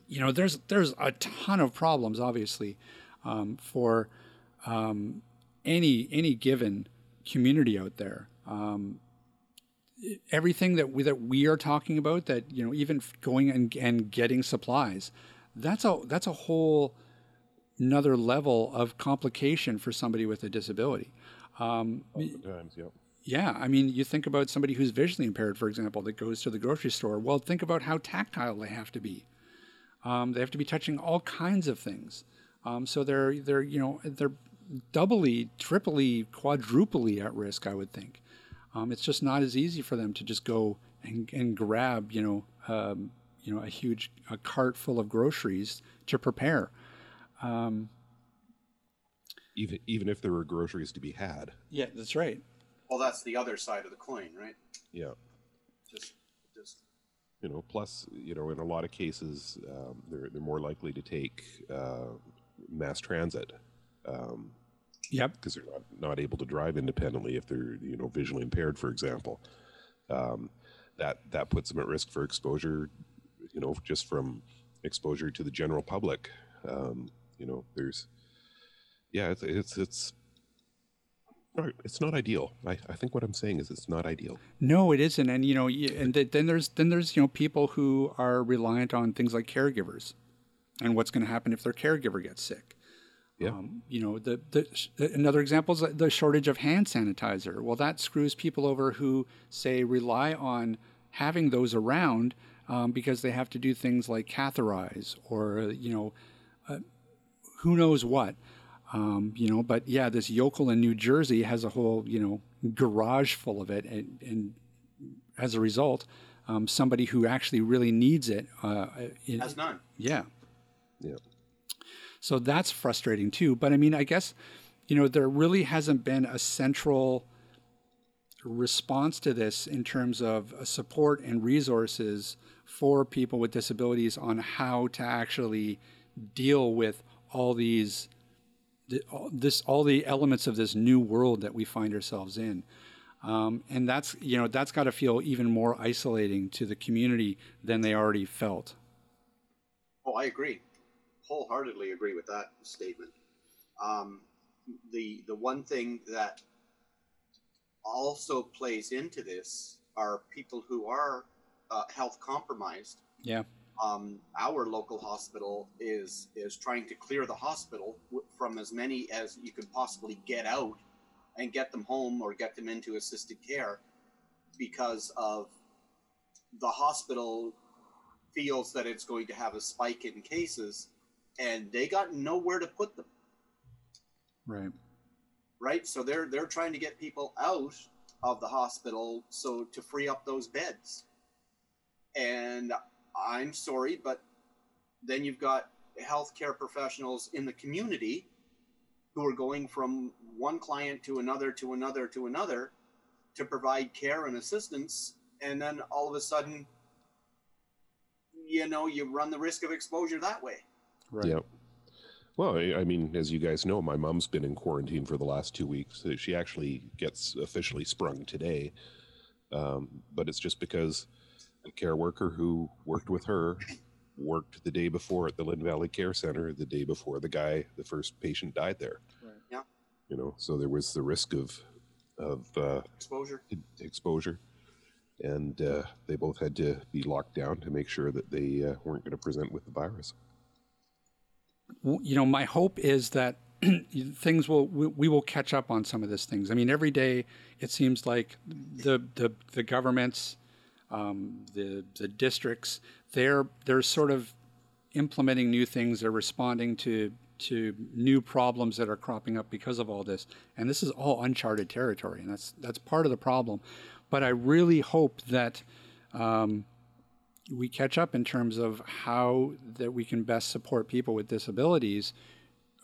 you know, there's there's a ton of problems, obviously, um, for um, any any given community out there. Um, everything that we, that we are talking about, that you know, even going and, and getting supplies, that's a that's a whole another level of complication for somebody with a disability. Um, Oftentimes, yeah. yeah, I mean, you think about somebody who's visually impaired, for example, that goes to the grocery store. Well, think about how tactile they have to be. Um, they have to be touching all kinds of things. Um, so they're they're you know they're doubly, triply, quadruply at risk. I would think. Um, it's just not as easy for them to just go and, and grab you know um, you know a huge a cart full of groceries to prepare. Um, Even even if there were groceries to be had, yeah, that's right. Well, that's the other side of the coin, right? yeah. Just, just You know, plus you know, in a lot of cases, um, they're they're more likely to take uh, mass transit. Um, Yep. because they're not, not able to drive independently if they're you know visually impaired, for example. Um, that that puts them at risk for exposure, you know, just from exposure to the general public. Um, you know, there's yeah, it's it's it's not, it's not ideal. I, I think what I'm saying is it's not ideal. No, it isn't, and you know, and th- then there's then there's you know people who are reliant on things like caregivers, and what's going to happen if their caregiver gets sick. Yeah. Um, you know, the, the sh- another example is the shortage of hand sanitizer. Well, that screws people over who say rely on having those around um, because they have to do things like catheterize or you know, uh, who knows what. Um, you know, but yeah, this yokel in New Jersey has a whole you know garage full of it, and, and as a result, um, somebody who actually really needs it, uh, in, has none. yeah, Yeah. so that's frustrating too. But I mean, I guess, you know, there really hasn't been a central response to this in terms of uh, support and resources for people with disabilities on how to actually deal with all these all this all the elements of this new world that we find ourselves in um, and that's you know that's got to feel even more isolating to the community than they already felt Oh, I agree, wholeheartedly agree with that statement. Um, the the one thing that also plays into this are people who are uh, health compromised. yeah Um, our local hospital is is trying to clear the hospital from as many as you could possibly get out and get them home or get them into assisted care because of the hospital feels that it's going to have a spike in cases and they got nowhere to put them right right? So they're they're trying to get people out of the hospital so to free up those beds. And I'm sorry, but then you've got healthcare professionals in the community who are going from one client to another to another to another to provide care and assistance and then all of a sudden you know you run the risk of exposure that way Right. Yep. Well, I, I mean, as you guys know, my mom's been in quarantine for the last two weeks. She actually gets officially sprung today, um, but it's just because a care worker who worked with her worked the day before at the Lynn Valley Care Center, the day before the guy, the first patient, died there. Right. Yeah. You know, so there was the risk of of uh, exposure exposure, and uh, they both had to be locked down to make sure that they uh, weren't going to present with the virus. you know, my hope is that things will we, we will catch up on some of these things. I mean, every day it seems like the the the governments, um, the the districts, they're they're sort of implementing new things. They're responding to to new problems that are cropping up because of all this. And this is all uncharted territory, and that's that's part of the problem. But I really hope that um, we catch up in terms of how that we can best support people with disabilities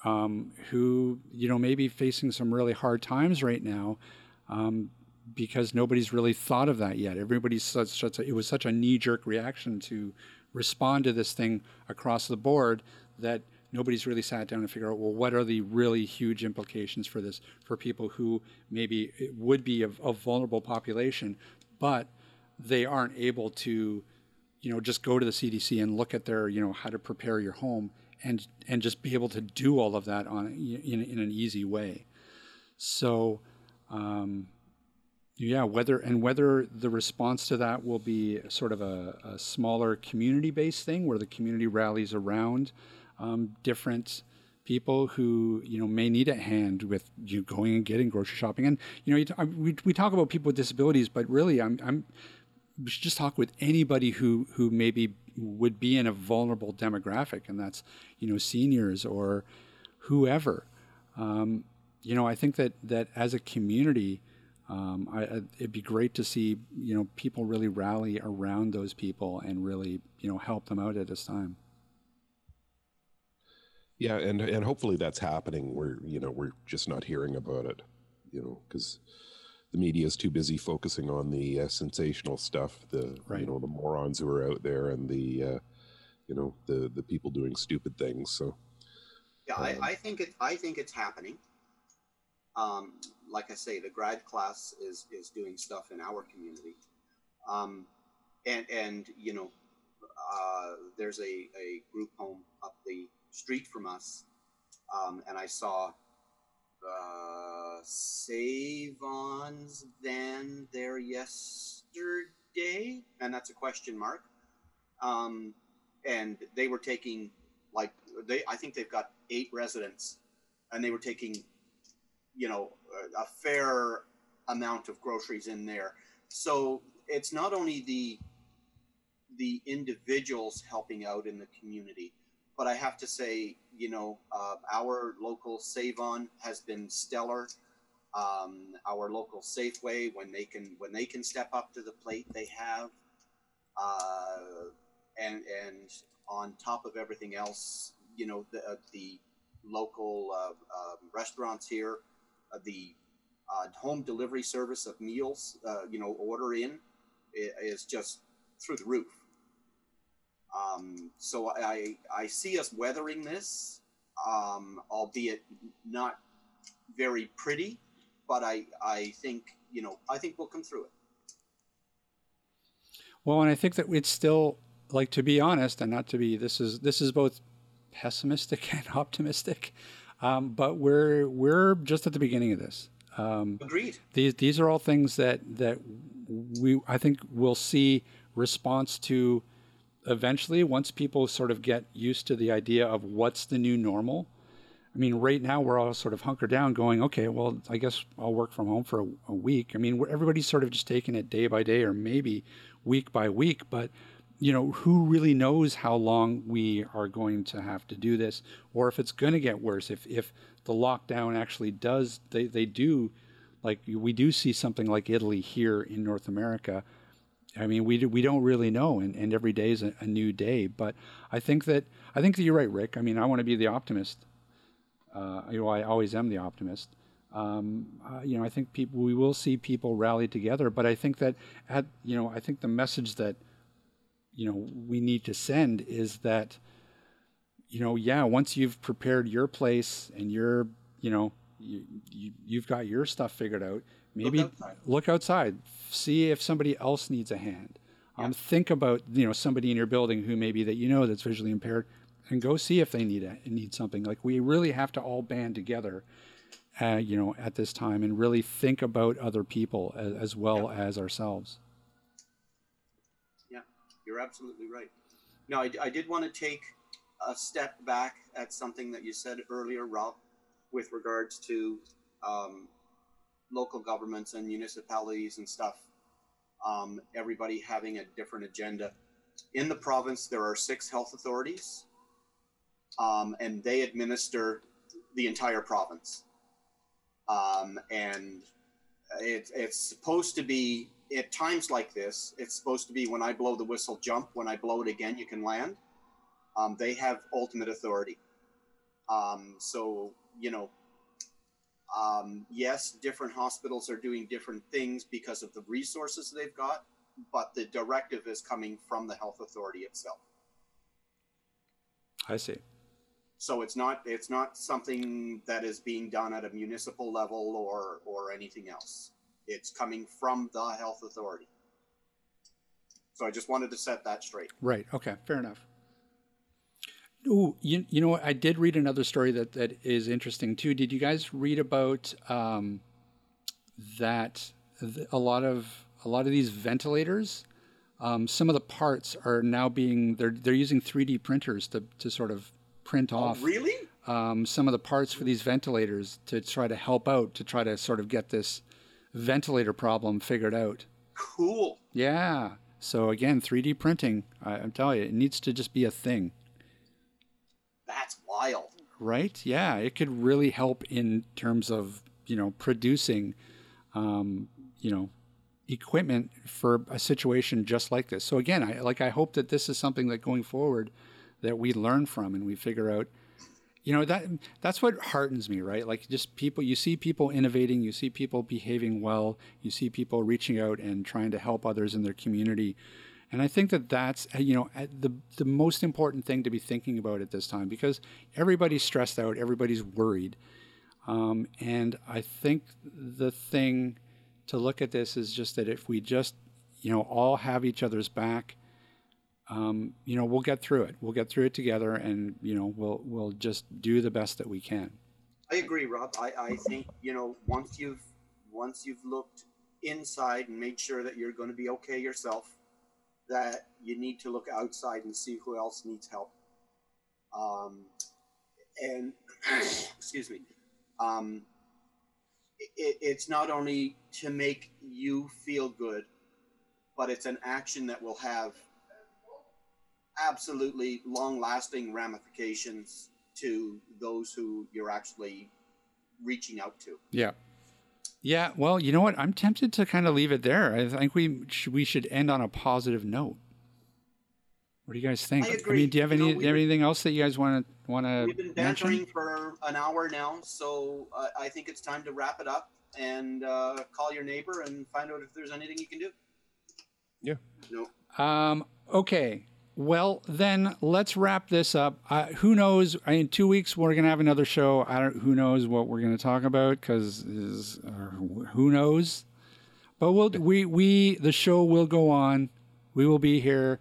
um, who you know may be facing some really hard times right now um, because nobody's really thought of that yet. Everybody's such, such a, it was such a knee jerk reaction to respond to this thing across the board that nobody's really sat down and figure out well what are the really huge implications for this for people who maybe would be a, a vulnerable population but they aren't able to you know just go to the CDC and look at their you know how to prepare your home and and just be able to do all of that on in, in an easy way so um, yeah whether and whether the response to that will be sort of a, a smaller community based thing where the community rallies around um, different people who you know may need a hand with you going and getting grocery shopping and you know you t- I- we, we talk about people with disabilities but really i'm i'm we should just talk with anybody who who maybe would be in a vulnerable demographic, and that's you know seniors or whoever. Um, you know, I think that that as a community, um, I, I, it'd be great to see you know people really rally around those people and really you know help them out at this time. Yeah, and and hopefully that's happening. We're you know we're just not hearing about it, you know, because the media is too busy focusing on the uh, sensational stuff, the Right. you know the morons who are out there and the uh, you know the the people doing stupid things. So Yeah, I, I think it. I think it's happening. Um, like I say, the grad class is is doing stuff in our community, um, and and you know, uh, there's a, a group home up the street from us, um, and I saw uh, Save-On's van there yesterday, and that's a question mark. Um, and they were taking like they I think they've got eight residents, and they were taking, you know, a, fair amount of groceries in there. So it's not only the the individuals helping out in the community, but I have to say, you know, uh, our local Save On has been stellar. Um, our local Safeway, when they can when they can step up to the plate, they have. Uh, and and on top of everything else, you know, the uh, the local uh, um restaurants here, the uh, home delivery service of meals, uh, you know, order in, is just through the roof. Um, so I I see us weathering this, um, albeit not very pretty, but I I think you know I think we'll come through it. Well, and I think that it's still like to be honest, and not to be. This is this is both pessimistic and optimistic, um, but we're we're just at the beginning of this. Um, Agreed. these these are all things that that we I think we'll see response to eventually once people sort of get used to the idea of what's the new normal. I mean, right now we're all sort of hunkered down, going, okay, well, I guess I'll work from home for a, a week. I mean, we're, everybody's sort of just taking it day by day, or maybe week by week. But you know, who really knows how long we are going to have to do this, or if it's going to get worse? If if the lockdown actually does they, they do like we do see something like Italy here in North America. I mean, we do, we don't really know, and, and every day is a, a new day. But I think that I think that you're right, Rick. I mean, I want to be the optimist. Uh, you know, I always am the optimist. Um, uh, you know, I think people we will see people rally together, but I think that at you know, I think the message that you know we need to send is that you know, yeah, once you've prepared your place and you're, you know, you, you you've got your stuff figured out, maybe Look outside. look outside, see if somebody else needs a hand. Um, think about you know somebody in your building who maybe that you know that's visually impaired, and go see if they need a, need something. Like we really have to all band together, uh, you know, at this time and really think about other people as, as well as ourselves. You're absolutely right. Now, I, I did want to take a step back at something that you said earlier, Rob, with regards to um, local governments and municipalities and stuff. Um, everybody having a different agenda. In the province, there are six health authorities, um, and they administer the entire province. Um, and it, it's supposed to be at times like this. It's supposed to be when I blow the whistle, jump. When I blow it again, you can land. Um, they have ultimate authority. Um, so you know, um, yes, different hospitals are doing different things because of the resources they've got, but the directive is coming from the health authority itself. I see. So it's not it's not something that is being done at a municipal level or or anything else. It's coming from the health authority. So I just wanted to set that straight. Right. Okay. Fair enough. Ooh, you, you know what? I did read another story that, that is interesting too. Did you guys read about um, that th- a lot of a lot of these ventilators, um, some of the parts are now being they're they're using 3D printers to, to sort of print off Oh, really? um, some of the parts for these ventilators to try to help out to try to sort of get this ventilator problem figured out. Cool. Yeah. So again, 3D printing. I, I'm telling you, it needs to just be a thing. That's wild. right? Yeah, it could really help in terms of you know producing, um, you know, equipment for a situation just like this. So again, I like I hope that this is something that going forward that we learn from and we figure out. You know that that's what heartens me, right? Like just people, you see people innovating, you see people behaving well, you see people reaching out and trying to help others in their community. And I think that that's uh, you know the the most important thing to be thinking about at this time because everybody's stressed out, everybody's worried, um, and I think the thing to look at this is just that if we just you know all have each other's back, um, you know we'll get through it. We'll get through it together, and you know we'll we'll just do the best that we can. I agree, Rob. I, I think you know once you've once you've looked inside and made sure that you're going to be okay yourself, that you need to look outside and see who else needs help. Um, and excuse me, um, it, it's not only to make you feel good, but it's an action that will have absolutely long-lasting ramifications to those who you're actually reaching out to. Yeah. Yeah, well, you know what? I'm tempted to kind of leave it there. I think we sh- we should end on a positive note. What do you guys think? I agree. I mean, do you have You know, any we- do you have anything else that you guys want to want to? We've been to bantering mention? for an hour now, so uh, I think it's time to wrap it up and uh, call your neighbor and find out if there's anything you can do. Yeah. No. Um, okay. Well, then let's wrap this up. Uh, who knows? In two weeks, we're gonna have another show. I don't. Who knows what we're gonna talk about? Because uh, who knows? But we'll we we the show will go on. We will be here.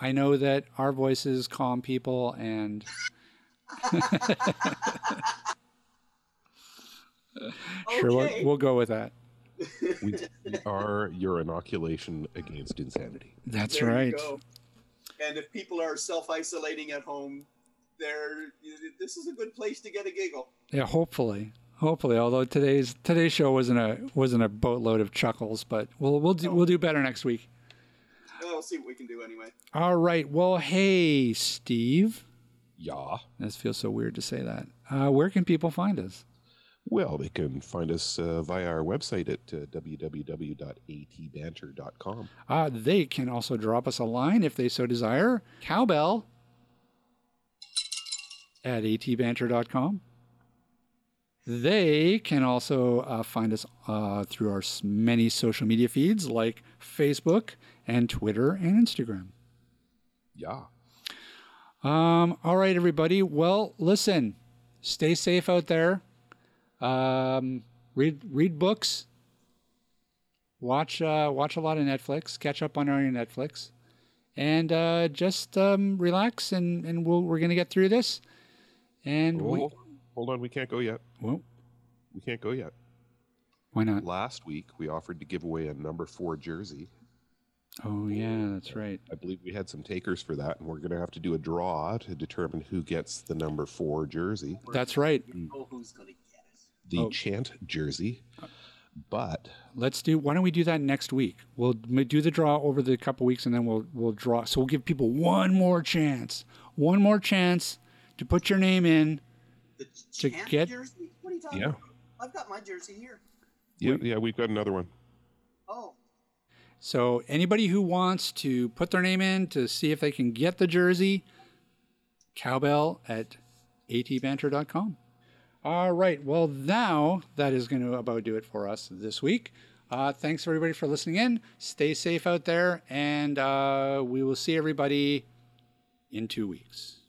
I know that our voices calm people, and sure we'll, we'll go with that. We are your inoculation against insanity. That's There you right. Go. And if people are self-isolating at home, there, this is a good place to get a giggle. Yeah, hopefully, hopefully. Although today's today's show wasn't a wasn't a boatload of chuckles, but we'll we'll do, we'll do better next week. Well, We'll see what we can do anyway. All right. Well, hey, Steve, Yeah. This feels so weird to say that. Uh, where can people find us? Well, they can find us uh, via our website at uh, www.atbanter.com. Uh, they can also drop us a line if they so desire. Cowbell at atbanter.com. They can also uh, find us uh, through our many social media feeds like Facebook and Twitter and Instagram. Yeah. Um, all right, everybody. Well, listen, stay safe out there. Um, read read books. Watch uh, watch a lot of Netflix. Catch up on our Netflix, and uh, just um, relax. And and we'll, we're gonna get through this. And we, Oh, hold on. We can't go yet. well, We can't go yet. why not? Last week, we offered to give away a number four jersey. Oh yeah, that's right. I believe we had some takers for that, and we're going to have to do a draw to determine who gets the number four jersey, That's right. Oh, who's gonna get it? The Oh. chant jersey. But Let's do. Why don't we do that next week? We'll do the draw over the couple weeks, and then we'll we'll draw. So we'll give people one more chance, one more chance to put your name in. The To chant get- jersey? What are you talking Yeah. about? I've got my jersey here. yeah, yeah, we've got another one. Oh, So anybody who wants to put their name in to see if they can get the jersey, cowbell at atbanter.com. All right. Well, now that is going to about do it for us this week. Uh, thanks everybody for listening in. Stay safe out there, and uh, we will see everybody in two weeks.